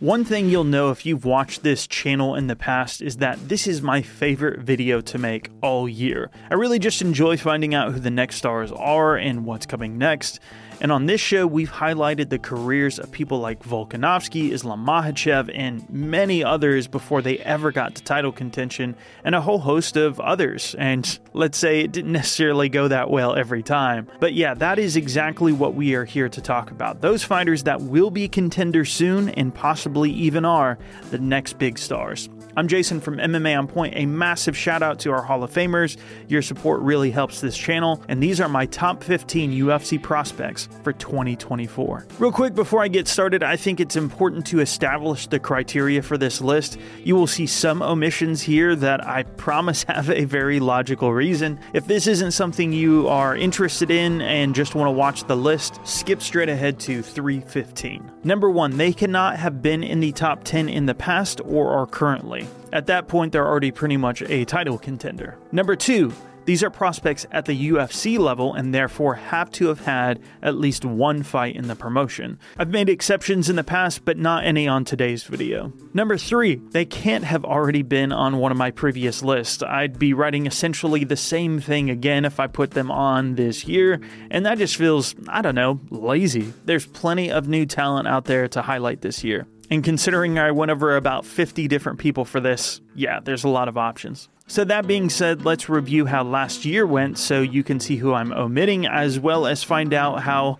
One thing you'll know if you've watched this channel in the past is that this is my favorite video to make all year. I really just enjoy finding out who the next stars are and what's coming next. And on this show, we've highlighted the careers of people like Volkanovski, Islam Makhachev, and many others before they ever got to title contention, and a whole host of others. And let's say it didn't necessarily go that well every time. But yeah, that is exactly what we are here to talk about. Those fighters that will be contenders soon and possibly even are the next big stars. I'm Jason from MMA On Point. A massive shout out to our Hall of Famers. Your support really helps this channel, and these are my top 15 UFC prospects for 2024. Real quick before I get started, I think it's important to establish the criteria for this list. You will see some omissions here that I promise have a very logical reason. If this isn't something you are interested in and just want to watch the list, skip straight ahead to 315. Number one, they cannot have been in the top 10 in the past or are currently. At that point, they're already pretty much a title contender. Number two, these are prospects at the UFC level and therefore have to have had at least one fight in the promotion. I've made exceptions in the past, but not any on today's video. Number three, they can't have already been on one of my previous lists. I'd be writing essentially the same thing again if I put them on this year, and that just feels, I don't know, lazy. There's plenty of new talent out there to highlight this year. And considering I went over about 50 different people for this, yeah, there's a lot of options. So, that being said, let's review how last year went so you can see who I'm omitting, as well as find out how,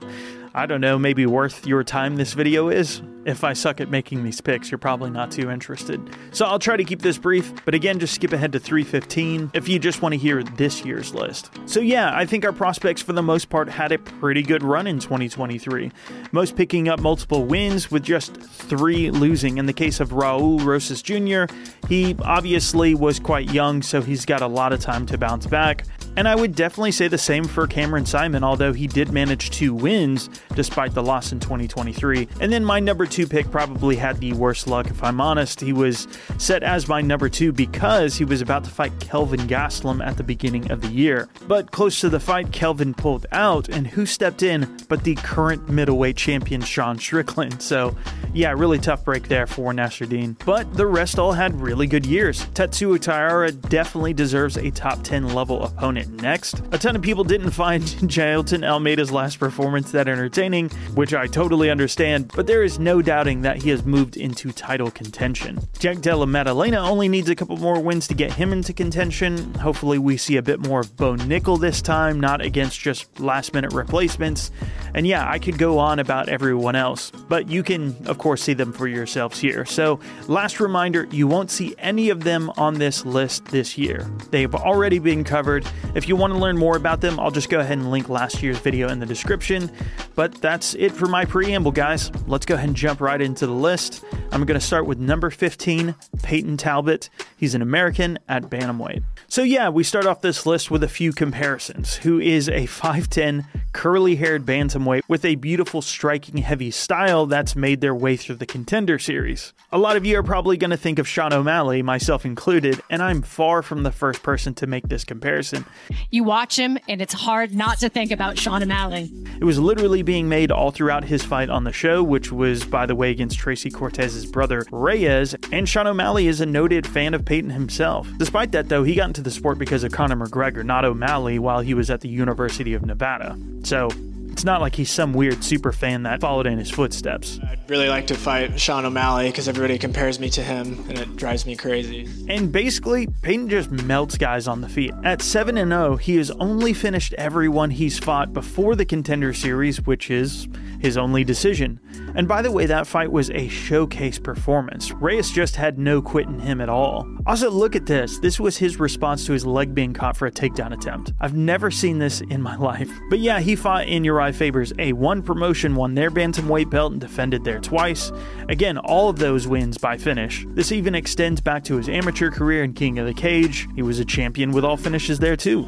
I don't know, maybe worth your time this video is. If I suck at making these picks, you're probably not too interested. So, I'll try to keep this brief, but again, just skip ahead to 315 if you just want to hear this year's list. So, yeah, I think our prospects for the most part had a pretty good run in 2023. Most picking up multiple wins with just three losing. In the case of Raul Rosas Jr., he obviously was quite young, so he's got a lot of time to bounce back. And I would definitely say the same for Cameron Saaiman, although he did manage two wins despite the loss in 2023. And then my number two pick probably had the worst luck, if I'm honest. He was set as my number two because he was about to fight Kelvin Gastelum at the beginning of the year. But close to the fight, Kelvin pulled out, and who stepped in but the current middleweight champion, Sean Strickland? So, yeah, really tough break there for Nassourdine. But the rest all had really good years. Tatsuro Taira definitely deserves a top 10 level opponent next. A ton of people didn't find Jailton Almeida's last performance that entertaining, which I totally understand, but there is no doubting that he has moved into title contention. Jack Della Maddalena only needs a couple more wins to get him into contention. Hopefully, we see a bit more of Bo Nickal this time, not against just last minute replacements. And yeah, I could go on about everyone else, but you can, of course, see them for yourselves here. So, last reminder you won't see any of them on this list this year. They've already been covered. If you want to learn more about them, I'll just go ahead and link last year's video in the description. But that's it for my preamble, guys. Let's go ahead and jump right into the list. I'm going to start with number 15, Peyton Talbot. He's an American at Bantamweight. So, yeah, we start off this list with a few comparisons. Who is a 5'10, curly haired bantamweight with a beautiful, striking, heavy style that's made their way through the contender series. A lot of you are probably going to think of Sean O'Malley, myself included, and I'm far from the first person to make this comparison. You watch him, and it's hard not to think about Sean O'Malley. It was literally being made all throughout his fight on the show, which was, by the way, against Tracy Cortez's brother Reyes, and Sean O'Malley is a noted fan of Peyton himself. Despite that, though, he got into the sport because of Conor McGregor, not O'Malley, while he was at the University of Nevada. So, It's not like he's some weird super fan that followed in his footsteps. I'd really like to fight Sean O'Malley because everybody compares me to him and it drives me crazy. And basically, Peyton just melts guys on the feet. At 7 0, he has only finished everyone he's fought before the Contender Series, which is his only decision. And by the way, that fight was a showcase performance. Reyes just had no quit in him at all. Also, look at this. This was his response to his leg being caught for a takedown attempt. I've never seen this in my life. But yeah, he fought in Uriah Faber's A1 promotion, won their bantamweight belt, and defended there twice. Again, all of those wins by finish. This even extends back to his amateur career in King of the Cage. He was a champion with all finishes there too.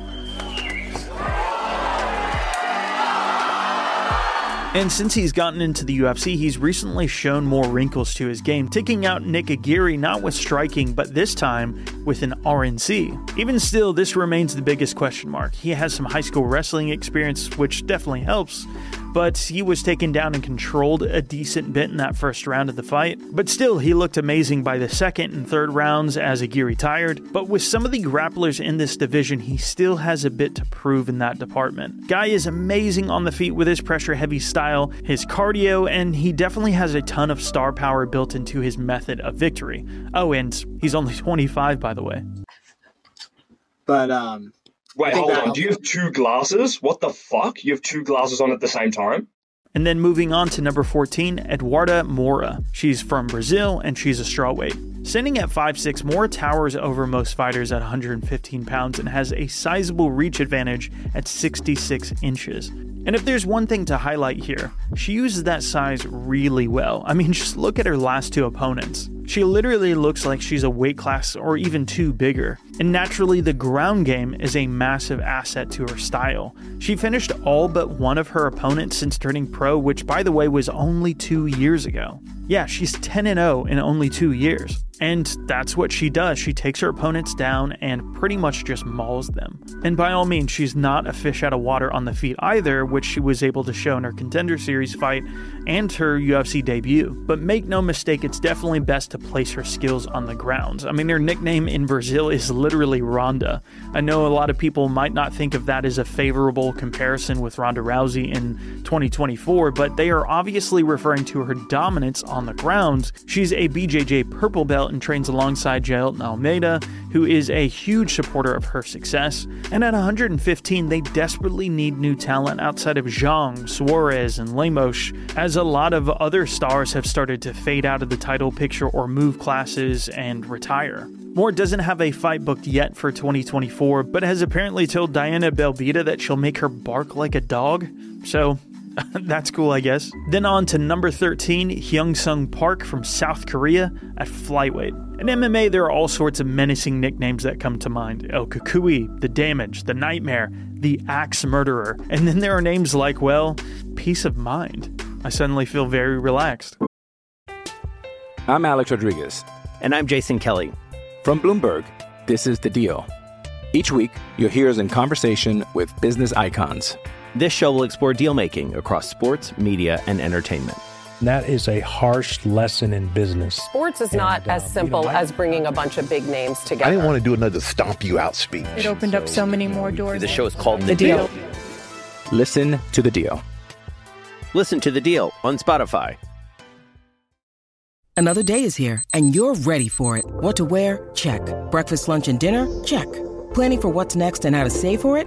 And since he's gotten into the UFC, he's recently shown more wrinkles to his game, taking out Nick Aguirre not with striking, but this time with an RNC. Even still, this remains the biggest question mark. He has some high school wrestling experience, which definitely helps, but he was taken down and controlled a decent bit in that first round of the fight. But still, he looked amazing by the second and third rounds as Aguirre tired. But with some of the grapplers in this division, he still has a bit to prove in that department. Guy is amazing on the feet with his pressure heavy style, his cardio, and he definitely has a ton of star power built into his method of victory. Oh, and he's only 25, by the way. But um, Wait, hold on. Do you have two glasses? What the fuck? You have two glasses on at the same time? And then moving on to number 14, Eduarda Moura. She's from Brazil and she's a strawweight. Standing at 5'6, Moura towers over most fighters at 115 pounds and has a sizable reach advantage at 66 inches. And if there's one thing to highlight here, she uses that size really well. I mean, just look at her last two opponents. She literally looks like she's a weight class or even two bigger. And naturally, the ground game is a massive asset to her style. She finished all but one of her opponents since turning pro, which, by the way, was only two years ago. Yeah, she's 10 0 in only two years. And that's what she does. She takes her opponents down and pretty much just mauls them. And by all means, she's not a fish out of water on the feet either, which she was able to show in her Contender Series fight and her UFC debut. But make no mistake, it's definitely best to place her skills on the ground. I mean, her nickname in Brazil is literally Ronda. I know a lot of people might not think of that as a favorable comparison with Ronda Rousey in 2024, but they are obviously referring to her dominance on the ground. She's a BJJ purple belt and trains alongside Jailton Almeida, who is a huge supporter of her success. And at 115, they desperately need new talent outside of Zhang, Suarez, and Lemos, as a lot of other stars have started to fade out of the title picture or move classes and retire. Moura doesn't have a fight booked yet for 2024, but has apparently told Diana Belbita that she'll make her bark like a dog. So, that's cool, I guess. Then on to number 13, Hyun Sung Park from South Korea at flyweight. In MMA, there are all sorts of menacing nicknames that come to mind El Cucuy, The Damage, The Nightmare, The Axe Murderer, and then there are names like, well, Peace of Mind. I suddenly feel very relaxed. I'm Alex Rodriguez. And I'm Jason Kelly. From Bloomberg, this is The Deal. Each week, you'll hear us in conversation with business icons. This show will explore deal making across sports, media, and entertainment. That is a harsh lesson in business. Sports is not And, uh, as you know, simple I- as bringing a bunch of big names together. I didn't want to do another stomp you out speech. It opened up so many more doors. The show is called The, The Deal. Listen to the deal. Listen to The Deal on Spotify. Another day is here, and you're ready for it. What to wear? Check. Breakfast, lunch, and dinner? Check. Planning for what's next and how to save for it?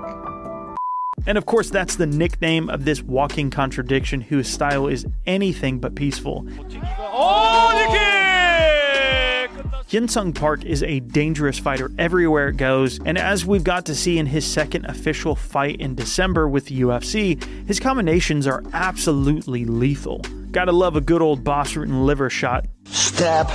And of course, that's the nickname of this walking contradiction whose style is anything but peaceful. Oh, Hyun Sung Park is a dangerous fighter everywhere it goes, and as we've got to see in his second official fight in December with the UFC, his combinations are absolutely lethal. Gotta love a good old Bas Rutten liver shot. Stab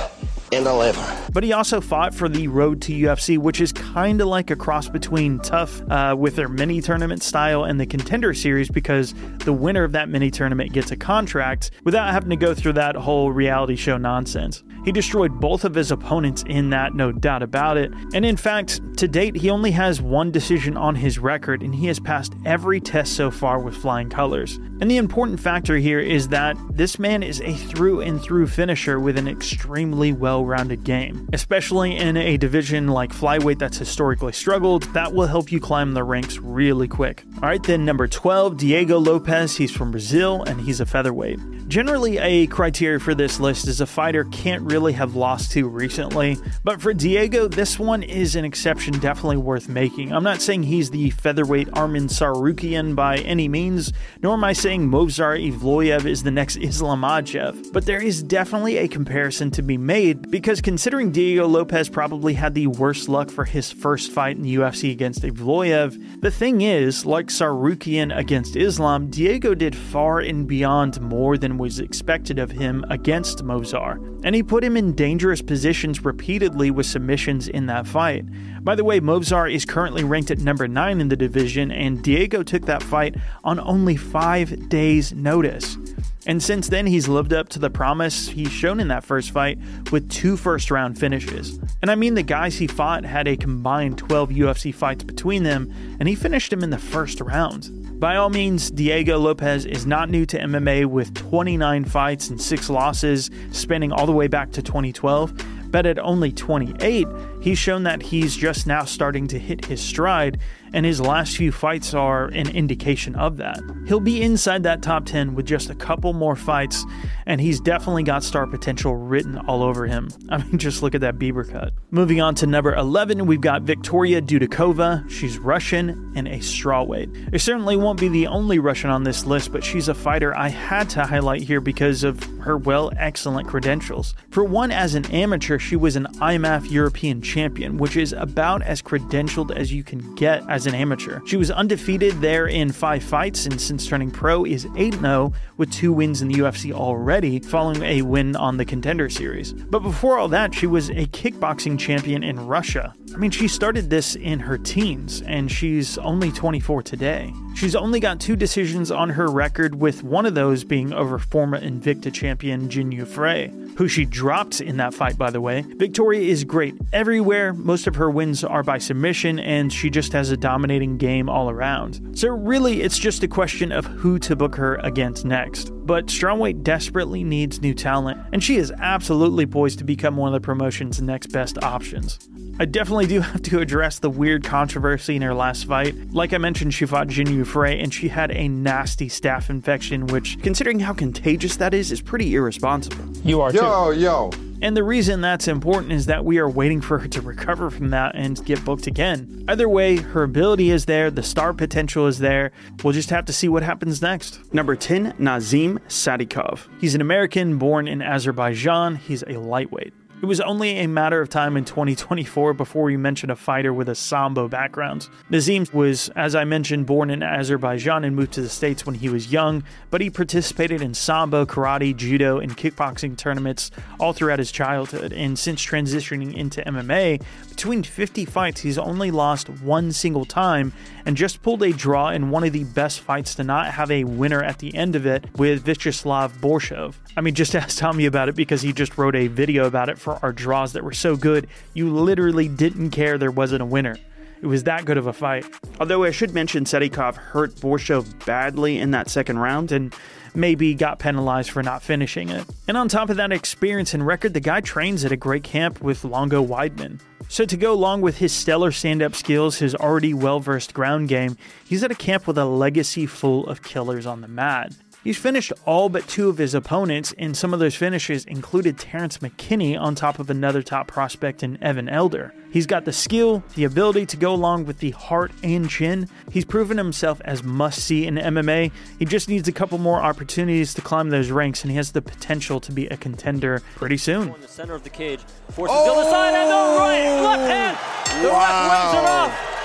but he also fought for the road to UFC, which is kind of like a cross between Tough uh, with their mini tournament style and the contender series because the winner of that mini tournament gets a contract without having to go through that whole reality show nonsense. He destroyed both of his opponents in that, no doubt about it. And in fact, to date, he only has one decision on his record, and he has passed every test so far with flying colors. And the important factor here is that this man is a through and through finisher with an extremely well rounded game. Especially in a division like flyweight that's historically struggled, that will help you climb the ranks really quick. Alright, then number 12, Diego Lopez. He's from Brazil and he's a featherweight. Generally, a criteria for this list is a fighter can't really have lost to recently, but for Diego, this one is an exception definitely worth making. I'm not saying he's the featherweight Arman Tsarukyan by any means, nor am I saying Movsar Evloev is the next Islam Makhachev, but there is definitely a comparison to be made because considering Diego Lopez probably had the worst luck for his first fight in the UFC against Evloev, the thing is, like Tsarukyan against Islam, Diego did far and beyond more than was expected of him against Movsar, and he put him in dangerous positions repeatedly with submissions in that fight. By the way, Movsar is currently ranked at number 9 in the division, and Diego took that fight on only 5 days' notice. And since then, he's lived up to the promise he's shown in that first fight with two first round finishes. And I mean, the guys he fought had a combined 12 UFC fights between them, and he finished him in the first round. By all means, Diego Lopez is not new to MMA with 29 fights and 6 losses, spanning all the way back to 2012 but at only 28, he's shown that he's just now starting to hit his stride, and his last few fights are an indication of that. He'll be inside that top 10 with just a couple more fights, and he's definitely got star potential written all over him. I mean, just look at that Bieber cut. Moving on to number 11, we've got Victoria Dudakova. She's Russian and a strawweight. It certainly won't be the only Russian on this list, but she's a fighter I had to highlight here because of her, well, excellent credentials. For one, as an amateur, she was an IMMAF European champion, which is about as credentialed as you can get as an amateur. She was undefeated there in five fights, and since turning pro, is 8 0 with two wins in the UFC already, following a win on the Contender Series. But before all that, she was a kickboxing champion in Russia. I mean, she started this in her teens, and she's only 24 today. She's only got two decisions on her record, with one of those being over former Invicta champion Jin Yu Frey, who she dropped in that fight, by the way. Victoria is great everywhere. Most of her wins are by submission, and she just has a dominating game all around. So, really, it's just a question of who to book her against next. But Strawweight desperately needs new talent, and she is absolutely poised to become one of the promotion's next best options. I definitely do have to address the weird controversy in her last fight. Like I mentioned, she fought Jin Yu Frey and she had a nasty staph infection, which, considering how contagious that is, is pretty irresponsible. You are yo, too. Yo, And the reason that's important is that we are waiting for her to recover from that and get booked again. Either way, her ability is there, the star potential is there. We'll just have to see what happens next. Number 10, Nazim Sadykov. He's an American born in Azerbaijan. He's a lightweight. It was only a matter of time in 2024 before we mentioned a fighter with a Sambo background. Nazim was, as I mentioned, born in Azerbaijan and moved to the States when he was young, but he participated in Sambo, karate, judo, and kickboxing tournaments all throughout his childhood. And since transitioning into MMA, between 50 fights, he's only lost one single time and just pulled a draw in one of the best fights to not have a winner at the end of it with Vyacheslav Borshov. I mean, just ask Tommy about it because he just wrote a video about it for our draws that were so good, you literally didn't care there wasn't a winner. It was that good of a fight. Although I should mention Sadykov hurt Borshov badly in that second round and maybe got penalized for not finishing it. And on top of that experience and record, the guy trains at a great camp with Longo Weidman. So, to go along with his stellar stand up skills, his already well versed ground game, he's at a camp with a legacy full of killers on the mat. He's finished all but two of his opponents, and some of those finishes included Terrence McKinney on top of another top prospect in Evan Elder. He's got the skill, the ability to go along with the heart and chin. He's proven himself as must see in MMA. He just needs a couple more opportunities to climb those ranks, and he has the potential to be a contender pretty soon. In the center of the cage, forces oh! to the side, and the right left hand. The wow. left wins it off.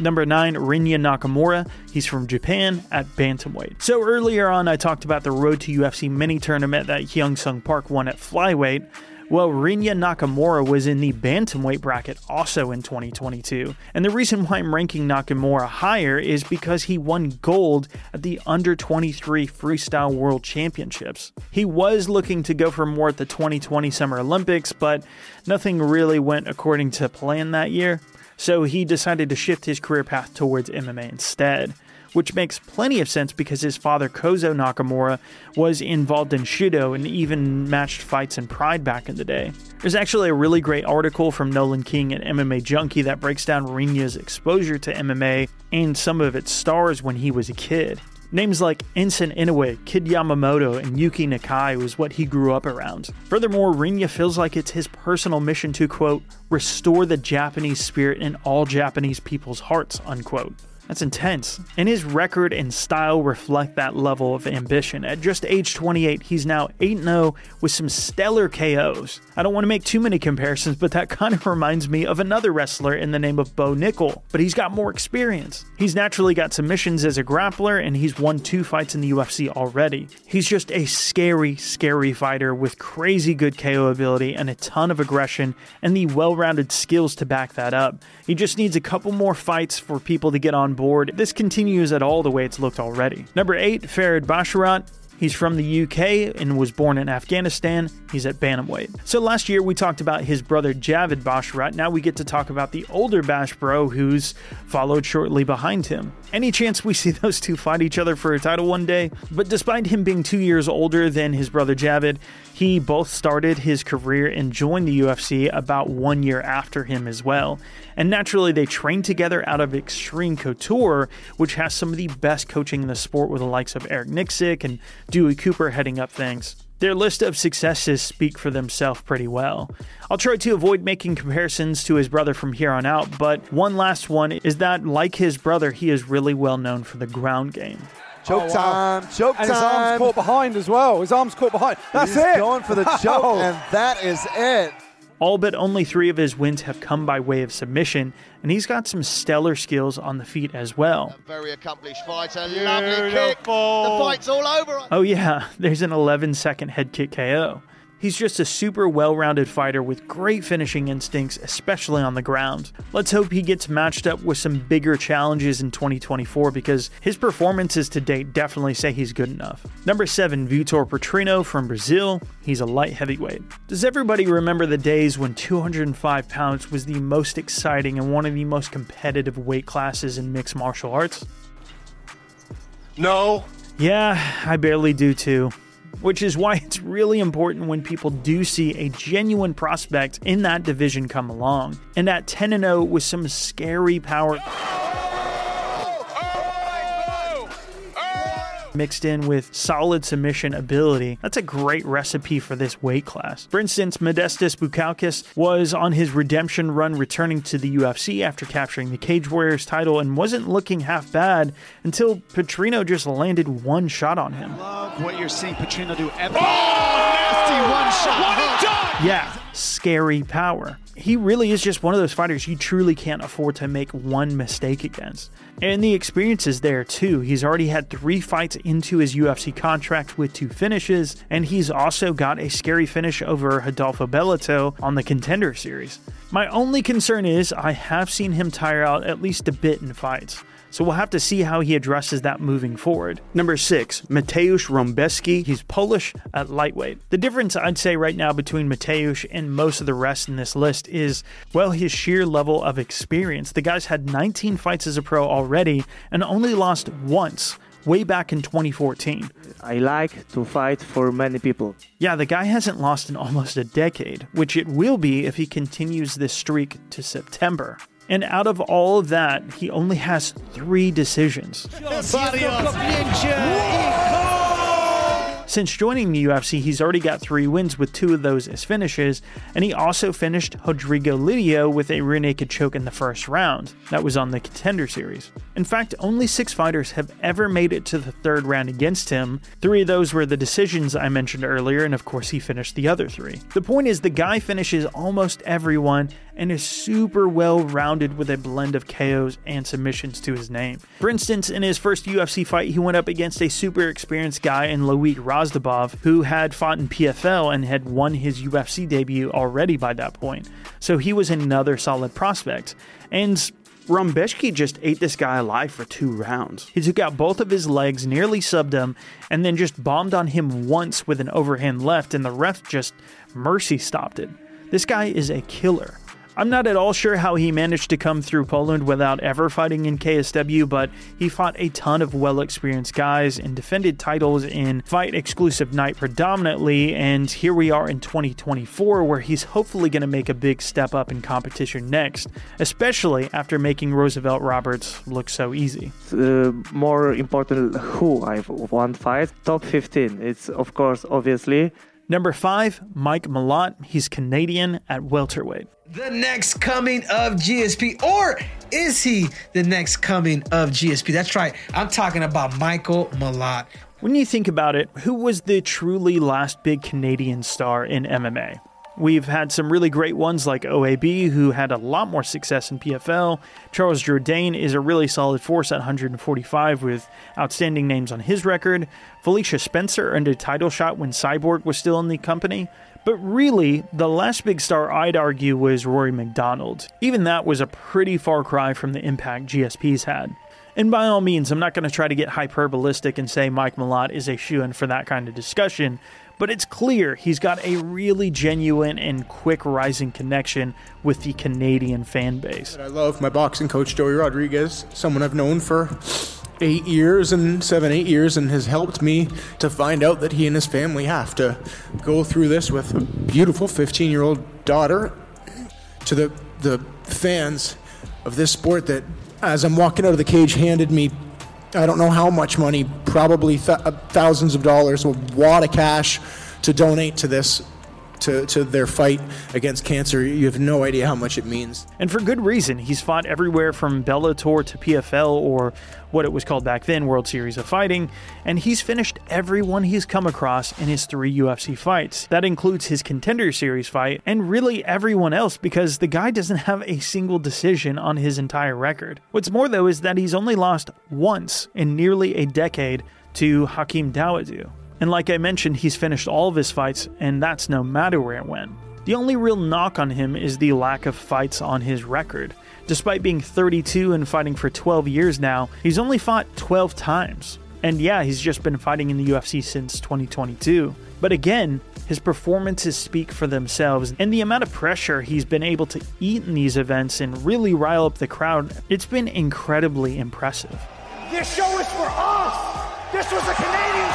Number 9, Rinya Nakamura. He's from Japan at Bantamweight. So earlier on, I talked about the Road to UFC mini tournament that Hyun Sung Park won at Flyweight. Well, Rinya Nakamura was in the bantamweight bracket also in 2022. And the reason why I'm ranking Nakamura higher is because he won gold at the under 23 freestyle world championships. He was looking to go for more at the 2020 Summer Olympics, but nothing really went according to plan that year. So he decided to shift his career path towards MMA instead which makes plenty of sense because his father, Kozo Nakamura, was involved in Shooto and even matched fights in Pride back in the day. There's actually a really great article from Nolan King at MMA Junkie that breaks down Rinya's exposure to MMA and some of its stars when he was a kid. Names like Enson Inoue, Kid Yamamoto, and Yuki Nakai was what he grew up around. Furthermore, Rinya feels like it's his personal mission to, quote, restore the Japanese spirit in all Japanese people's hearts, unquote. That's intense. And his record and style reflect that level of ambition. At just age 28, he's now 8 0 with some stellar KOs. I don't want to make too many comparisons, but that kind of reminds me of another wrestler in the name of Bo Nickal, but he's got more experience. He's naturally got submissions as a grappler, and he's won two fights in the UFC already. He's just a scary, scary fighter with crazy good KO ability and a ton of aggression and the well rounded skills to back that up. He just needs a couple more fights for people to get on board. This continues at all the way it's looked already. Number 8, Farid Basharat. He's from the UK and was born in Afghanistan. He's at Bantamweight. So last year we talked about his brother Javid Basharat. Now we get to talk about the older Bash bro who's followed shortly behind him. Any chance we see those two fight each other for a title one day? But despite him being two years older than his brother Javid, he both started his career and joined the UFC about one year after him as well. And naturally, they trained together out of Extreme Couture, which has some of the best coaching in the sport with the likes of Eric Nicksick and Dewey Cooper heading up things. Their list of successes speak for themselves pretty well. I'll try to avoid making comparisons to his brother from here on out, but one last one is that, like his brother, he is really well known for the ground game. Oh, choke oh, wow. time, choke and time. his arm's caught behind as well. His arm's caught behind. That's He's it. going for the choke, wow. and that is it. All but only three of his wins have come by way of submission, and he's got some stellar skills on the feet as well. A very accomplished fighter, lovely kick. The fight's all over. Oh yeah, there's an 11 second head kick KO. He's just a super well rounded fighter with great finishing instincts, especially on the ground. Let's hope he gets matched up with some bigger challenges in 2024 because his performances to date definitely say he's good enough. Number 7, Vitor Petrino from Brazil. He's a light heavyweight. Does everybody remember the days when 205 pounds was the most exciting and one of the most competitive weight classes in mixed martial arts? No. Yeah, I barely do too which is why it's really important when people do see a genuine prospect in that division come along. And at 10 0 with some scary power. Mixed in with solid submission ability, that's a great recipe for this weight class. For instance, Modestas Bukauskas was on his redemption run returning to the UFC after capturing the Cage Warriors title and wasn't looking half bad until Petrino just landed one shot on him. Love what you're seeing Petrino do. Oh, nasty one shot. What yeah, scary power he really is just one of those fighters you truly can't afford to make one mistake against. And the experience is there too. He's already had three fights into his UFC contract with two finishes, and he's also got a scary finish over Rodolfo Bellato on the Contender Series. My only concern is I have seen him tire out at least a bit in fights so we'll have to see how he addresses that moving forward. Number six, Mateusz Rebecki. He's Polish at lightweight. The difference I'd say right now between Mateusz and most of the rest in this list is, well, his sheer level of experience. The guy's had 19 fights as a pro already and only lost once way back in 2014. I like to fight for many people. Yeah, the guy hasn't lost in almost a decade, which it will be if he continues this streak to September. And out of all of that, he only has three decisions. Since joining the UFC, he's already got three wins with two of those as finishes, and he also finished Rodrigo Lidio with a rear naked choke in the first round. That was on the Contender Series. In fact, only six fighters have ever made it to the third round against him. Three of those were the decisions I mentioned earlier, and of course, he finished the other three. The point is, the guy finishes almost everyone and is super well rounded with a blend of KOs and submissions to his name. For instance, in his first UFC fight, he went up against a super experienced guy in Loic Gazdabov, who had fought in PFL and had won his UFC debut already by that point. So he was another solid prospect. And Rebecki just ate this guy alive for two rounds. He took out both of his legs, nearly subbed him, and then just bombed on him once with an overhand left, and the ref just mercy stopped it. This guy is a killer. I'm not at all sure how he managed to come through Poland without ever fighting in KSW, but he fought a ton of well experienced guys and defended titles in fight exclusive night predominantly. And here we are in 2024, where he's hopefully going to make a big step up in competition next, especially after making Roosevelt Roberts look so easy. Uh, more important, who I've won fight, top 15. It's, of course, obviously. Number five, Mike Malott. He's Canadian at welterweight the next coming of GSP, or is he the next coming of GSP? That's right. I'm talking about Michael Malott. When you think about it, who was the truly last big Canadian star in MMA? We've had some really great ones like OAB, who had a lot more success in PFL. Charles Jourdain is a really solid force at 145 with outstanding names on his record. Felicia Spencer earned a title shot when Cyborg was still in the company. But really, the last big star I'd argue was Rory MacDonald. Even that was a pretty far cry from the impact GSP's had. And by all means, I'm not going to try to get hyperbolistic and say Mike Malott is a shoe in for that kind of discussion, but it's clear he's got a really genuine and quick rising connection with the Canadian fan base. I love my boxing coach, Joey Rodriguez, someone I've known for eight years and seven, eight years, and has helped me to find out that he and his family have to go through this with a beautiful 15 year old daughter. To the, the fans of this sport that, as I'm walking out of the cage, handed me I don't know how much money, probably th- uh, thousands of dollars, a wad of cash to donate to this to, to their fight against cancer. You have no idea how much it means. And for good reason. He's fought everywhere from Bellator to PFL or what it was called back then, World Series of Fighting, and he's finished everyone he's come across in his three UFC fights. That includes his Contender Series fight and really everyone else because the guy doesn't have a single decision on his entire record. What's more, though, is that he's only lost once in nearly a decade to Hakeem Dawodu. And like I mentioned, he's finished all of his fights, and that's no matter where it went. The only real knock on him is the lack of fights on his record. Despite being 32 and fighting for 12 years now, he's only fought 12 times. And yeah, he's just been fighting in the UFC since 2022. But again, his performances speak for themselves, and the amount of pressure he's been able to eat in these events and really rile up the crowd, it's been incredibly impressive. This show is for us! This was a Canadian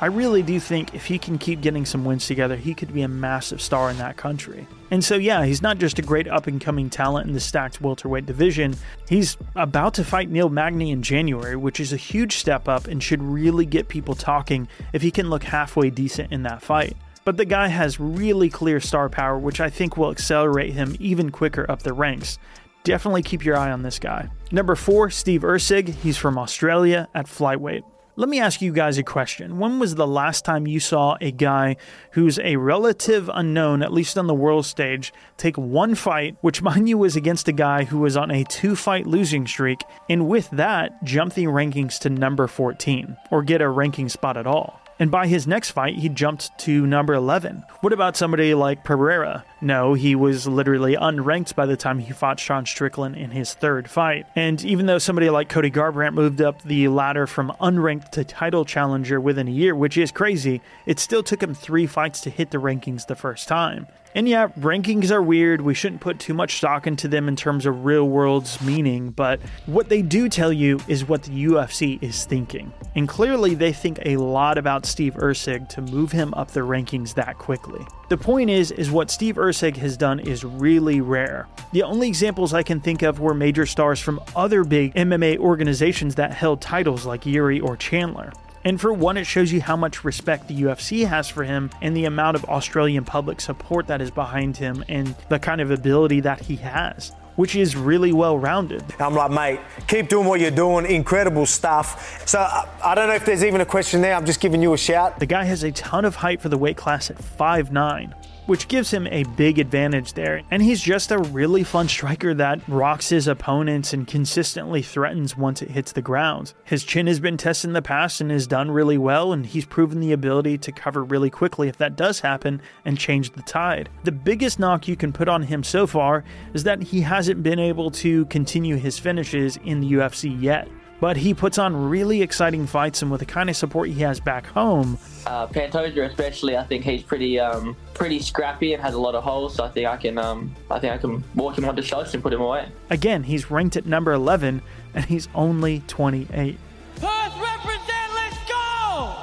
I really do think if he can keep getting some wins together, he could be a massive star in that country. And so, yeah, he's not just a great up and coming talent in the stacked welterweight division. He's about to fight Neil Magny in January, which is a huge step up and should really get people talking if he can look halfway decent in that fight. But the guy has really clear star power, which I think will accelerate him even quicker up the ranks. Definitely keep your eye on this guy. Number four, Steve Erceg. He's from Australia at flyweight. Let me ask you guys a question. When was the last time you saw a guy who's a relative unknown, at least on the world stage, take one fight, which mind you was against a guy who was on a two fight losing streak, and with that, jump the rankings to number 14 or get a ranking spot at all? And by his next fight, he jumped to number 11. What about somebody like Pereira? No, he was literally unranked by the time he fought Sean Strickland in his third fight. And even though somebody like Cody Garbrandt moved up the ladder from unranked to title challenger within a year, which is crazy, it still took him three fights to hit the rankings the first time. And yeah, rankings are weird. We shouldn't put too much stock into them in terms of real world's meaning, but what they do tell you is what the UFC is thinking. And clearly, they think a lot about Steve Erceg to move him up the rankings that quickly. The point is, is what Steve Erceg has done is really rare. The only examples I can think of were major stars from other big MMA organizations that held titles like Yuri or Chandler. And for one, it shows you how much respect the UFC has for him and the amount of Australian public support that is behind him and the kind of ability that he has which is really well rounded. I'm like, mate, keep doing what you're doing, incredible stuff. So uh, I don't know if there's even a question there, I'm just giving you a shout. The guy has a ton of height for the weight class at 5'9. Which gives him a big advantage there. And he's just a really fun striker that rocks his opponents and consistently threatens once it hits the ground. His chin has been tested in the past and has done really well, and he's proven the ability to cover really quickly if that does happen and change the tide. The biggest knock you can put on him so far is that he hasn't been able to continue his finishes in the UFC yet but he puts on really exciting fights, and with the kind of support he has back home. Uh, Pantoja, especially, I think he's pretty um, pretty scrappy and has a lot of holes. So I think I can um, I think I can walk him onto shots and put him away. Again, he's ranked at number 11, and he's only 28. Perth represent, let's go!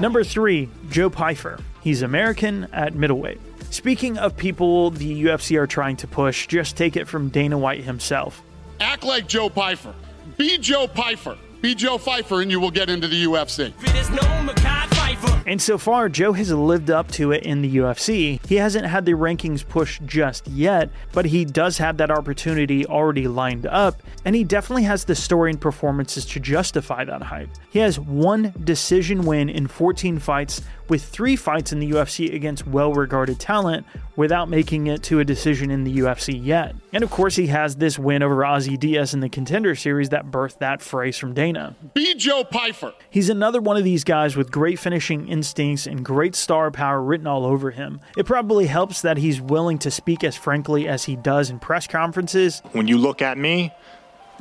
Number three, Joe Pyfer. He's American at middleweight. Speaking of people the UFC are trying to push, just take it from Dana White himself. Act like Joe Pyfer. Be Joe Pyfer. Be Joe Pyfer, and you will get into the UFC. And so far, Joe has lived up to it in the UFC. He hasn't had the rankings pushed just yet, but he does have that opportunity already lined up, and he definitely has the story and performances to justify that hype. He has one decision win in 14 fights, with three fights in the UFC against well regarded talent without making it to a decision in the UFC yet. And of course, he has this win over Ozzy Diaz in the Contender Series that birthed that phrase from Dana. Be Joe Pyfer. He's another one of these guys with great finishing instincts and great star power written all over him. It probably helps that he's willing to speak as frankly as he does in press conferences. When you look at me,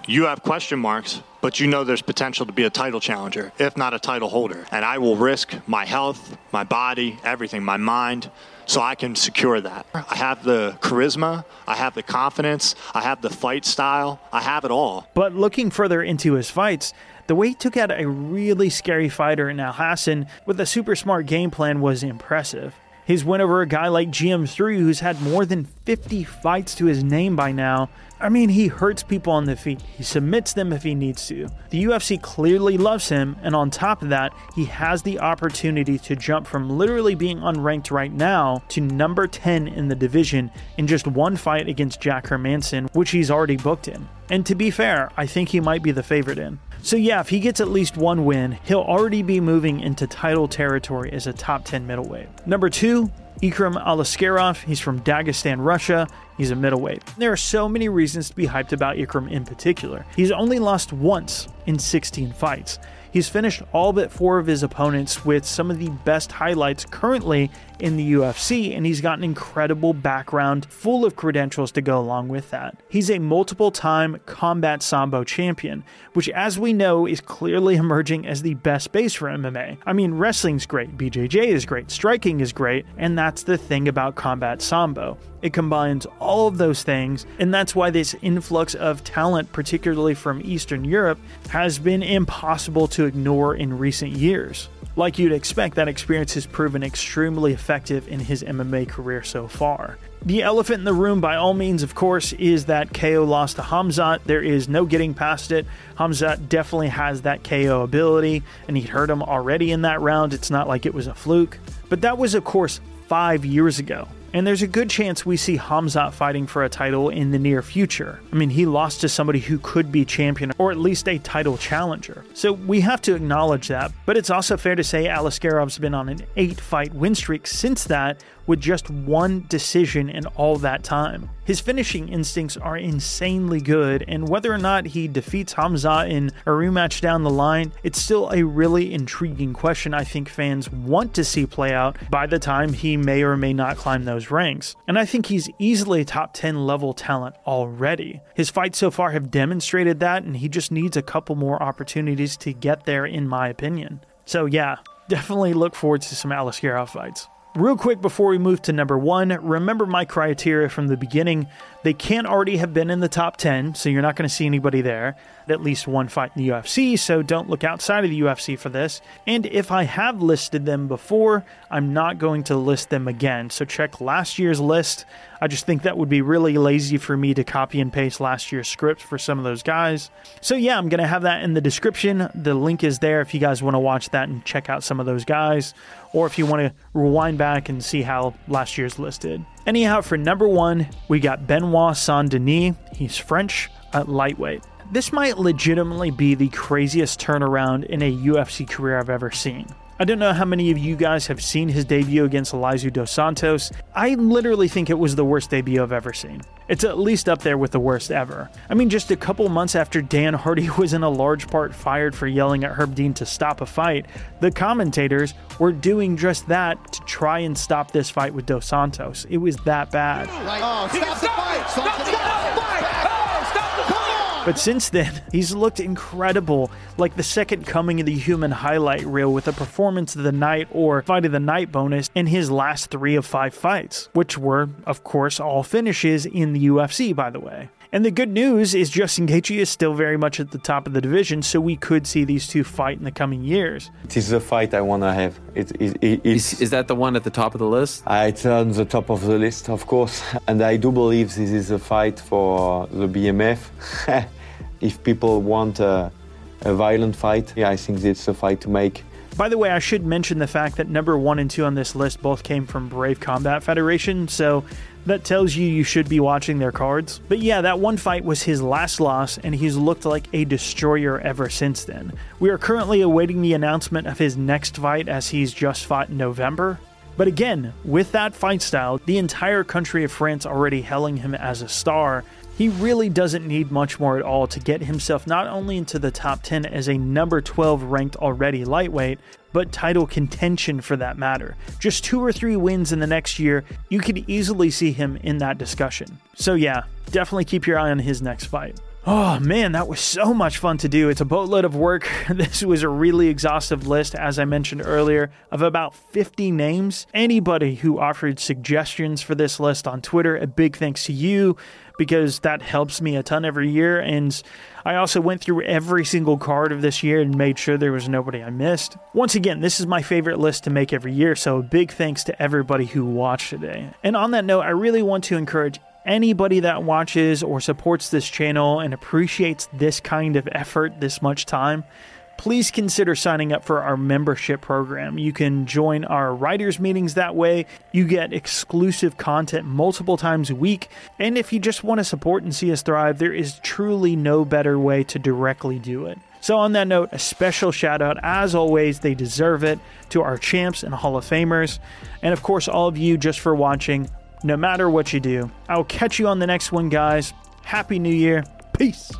you have question marks, but you know there's potential to be a title challenger, if not a title holder. And I will risk my health, my body, everything, my mind, so I can secure that. I have the charisma, I have the confidence, I have the fight style, I have it all. But looking further into his fights, the way he took out a really scary fighter in Al Hassan with a super smart game plan was impressive. His win over a guy like GM3, who's had more than 50 fights to his name by now. I mean, he hurts people on the feet. He submits them if he needs to. The UFC clearly loves him, and on top of that, he has the opportunity to jump from literally being unranked right now to number 10 in the division in just one fight against Jack Hermansson, which he's already booked in. And to be fair, I think he might be the favorite in. So, yeah, if he gets at least one win, he'll already be moving into title territory as a top 10 middleweight. Number two, Ikram Aliskerov. He's from Dagestan, Russia. He's a middleweight. There are so many reasons to be hyped about Ikram in particular. He's only lost once in 16 fights. He's finished all but four of his opponents with some of the best highlights currently in the UFC, and he's got an incredible background full of credentials to go along with that. He's a multiple time combat sambo champion, which, as we know, is clearly emerging as the best base for MMA. I mean, wrestling's great, BJJ is great, striking is great, and that's the thing about combat sambo. It combines all of those things, and that's why this influx of talent, particularly from Eastern Europe, has been impossible to ignore in recent years. Like you'd expect, that experience has proven extremely effective in his MMA career so far. The elephant in the room, by all means, of course, is that KO loss to Hamzat. There is no getting past it. Hamzat definitely has that KO ability, and he'd hurt him already in that round. It's not like it was a fluke. But that was, of course, five years ago. And there's a good chance we see Hamzat fighting for a title in the near future. I mean, he lost to somebody who could be champion or at least a title challenger. So we have to acknowledge that. But it's also fair to say Aliskerov's been on an eight fight win streak since that, with just one decision in all that time. His finishing instincts are insanely good, and whether or not he defeats Hamza in a rematch down the line, it's still a really intriguing question I think fans want to see play out by the time he may or may not climb those ranks. And I think he's easily a top 10 level talent already. His fights so far have demonstrated that, and he just needs a couple more opportunities to get there, in my opinion. So, yeah, definitely look forward to some Aliskerov fights. Real quick before we move to number one, remember my criteria from the beginning. They can't already have been in the top 10, so you're not going to see anybody there. At least one fight in the UFC, so don't look outside of the UFC for this. And if I have listed them before, I'm not going to list them again. So check last year's list. I just think that would be really lazy for me to copy and paste last year's script for some of those guys. So yeah, I'm going to have that in the description. The link is there if you guys want to watch that and check out some of those guys, or if you want to rewind back and see how last year's listed. Anyhow, for number one, we got Benoit Saint Denis. He's French at lightweight. This might legitimately be the craziest turnaround in a UFC career I've ever seen. I don't know how many of you guys have seen his debut against Elizeu Dos Santos. I literally think it was the worst debut I've ever seen. It's at least up there with the worst ever. I mean, just a couple months after Dan Hardy was in a large part fired for yelling at Herb Dean to stop a fight, the commentators were doing just that to try and stop this fight with Dos Santos. It was that bad. Oh, stop the fight! Stop the fight! Oh, stop the fight! But since then, he's looked incredible, like the second coming of the human highlight reel with a performance of the night or fight of the night bonus in his last three of five fights, which were, of course, all finishes in the UFC, by the way. And the good news is Justin Gaethje is still very much at the top of the division, so we could see these two fight in the coming years. It is the fight I want to have. It, it, it, is, is that the one at the top of the list? Uh, it's on the top of the list, of course. And I do believe this is a fight for the BMF. if people want a, a violent fight, yeah, I think it's a fight to make. By the way, I should mention the fact that number one and two on this list both came from Brave Combat Federation, so that tells you you should be watching their cards. But yeah, that one fight was his last loss, and he's looked like a destroyer ever since then. We are currently awaiting the announcement of his next fight as he's just fought in November. But again, with that fight style, the entire country of France already hailing him as a star, he really doesn't need much more at all to get himself not only into the top 10 as a number 12 ranked already lightweight, but title contention for that matter. Just two or three wins in the next year, you could easily see him in that discussion. So, yeah, definitely keep your eye on his next fight. Oh man, that was so much fun to do. It's a boatload of work. This was a really exhaustive list, as I mentioned earlier, of about 50 names. Anybody who offered suggestions for this list on Twitter, a big thanks to you because that helps me a ton every year. And I also went through every single card of this year and made sure there was nobody I missed. Once again, this is my favorite list to make every year, so big thanks to everybody who watched today. And on that note, I really want to encourage anybody that watches or supports this channel and appreciates this kind of effort this much time please consider signing up for our membership program. You can join our writers' meetings that way. You get exclusive content multiple times a week. And if you just want to support and see us thrive, there is truly no better way to directly do it. So, on that note, a special shout out, as always, they deserve it, to our champs and Hall of Famers. And of course, all of you just for watching, no matter what you do. I'll catch you on the next one, guys. Happy New Year. Peace.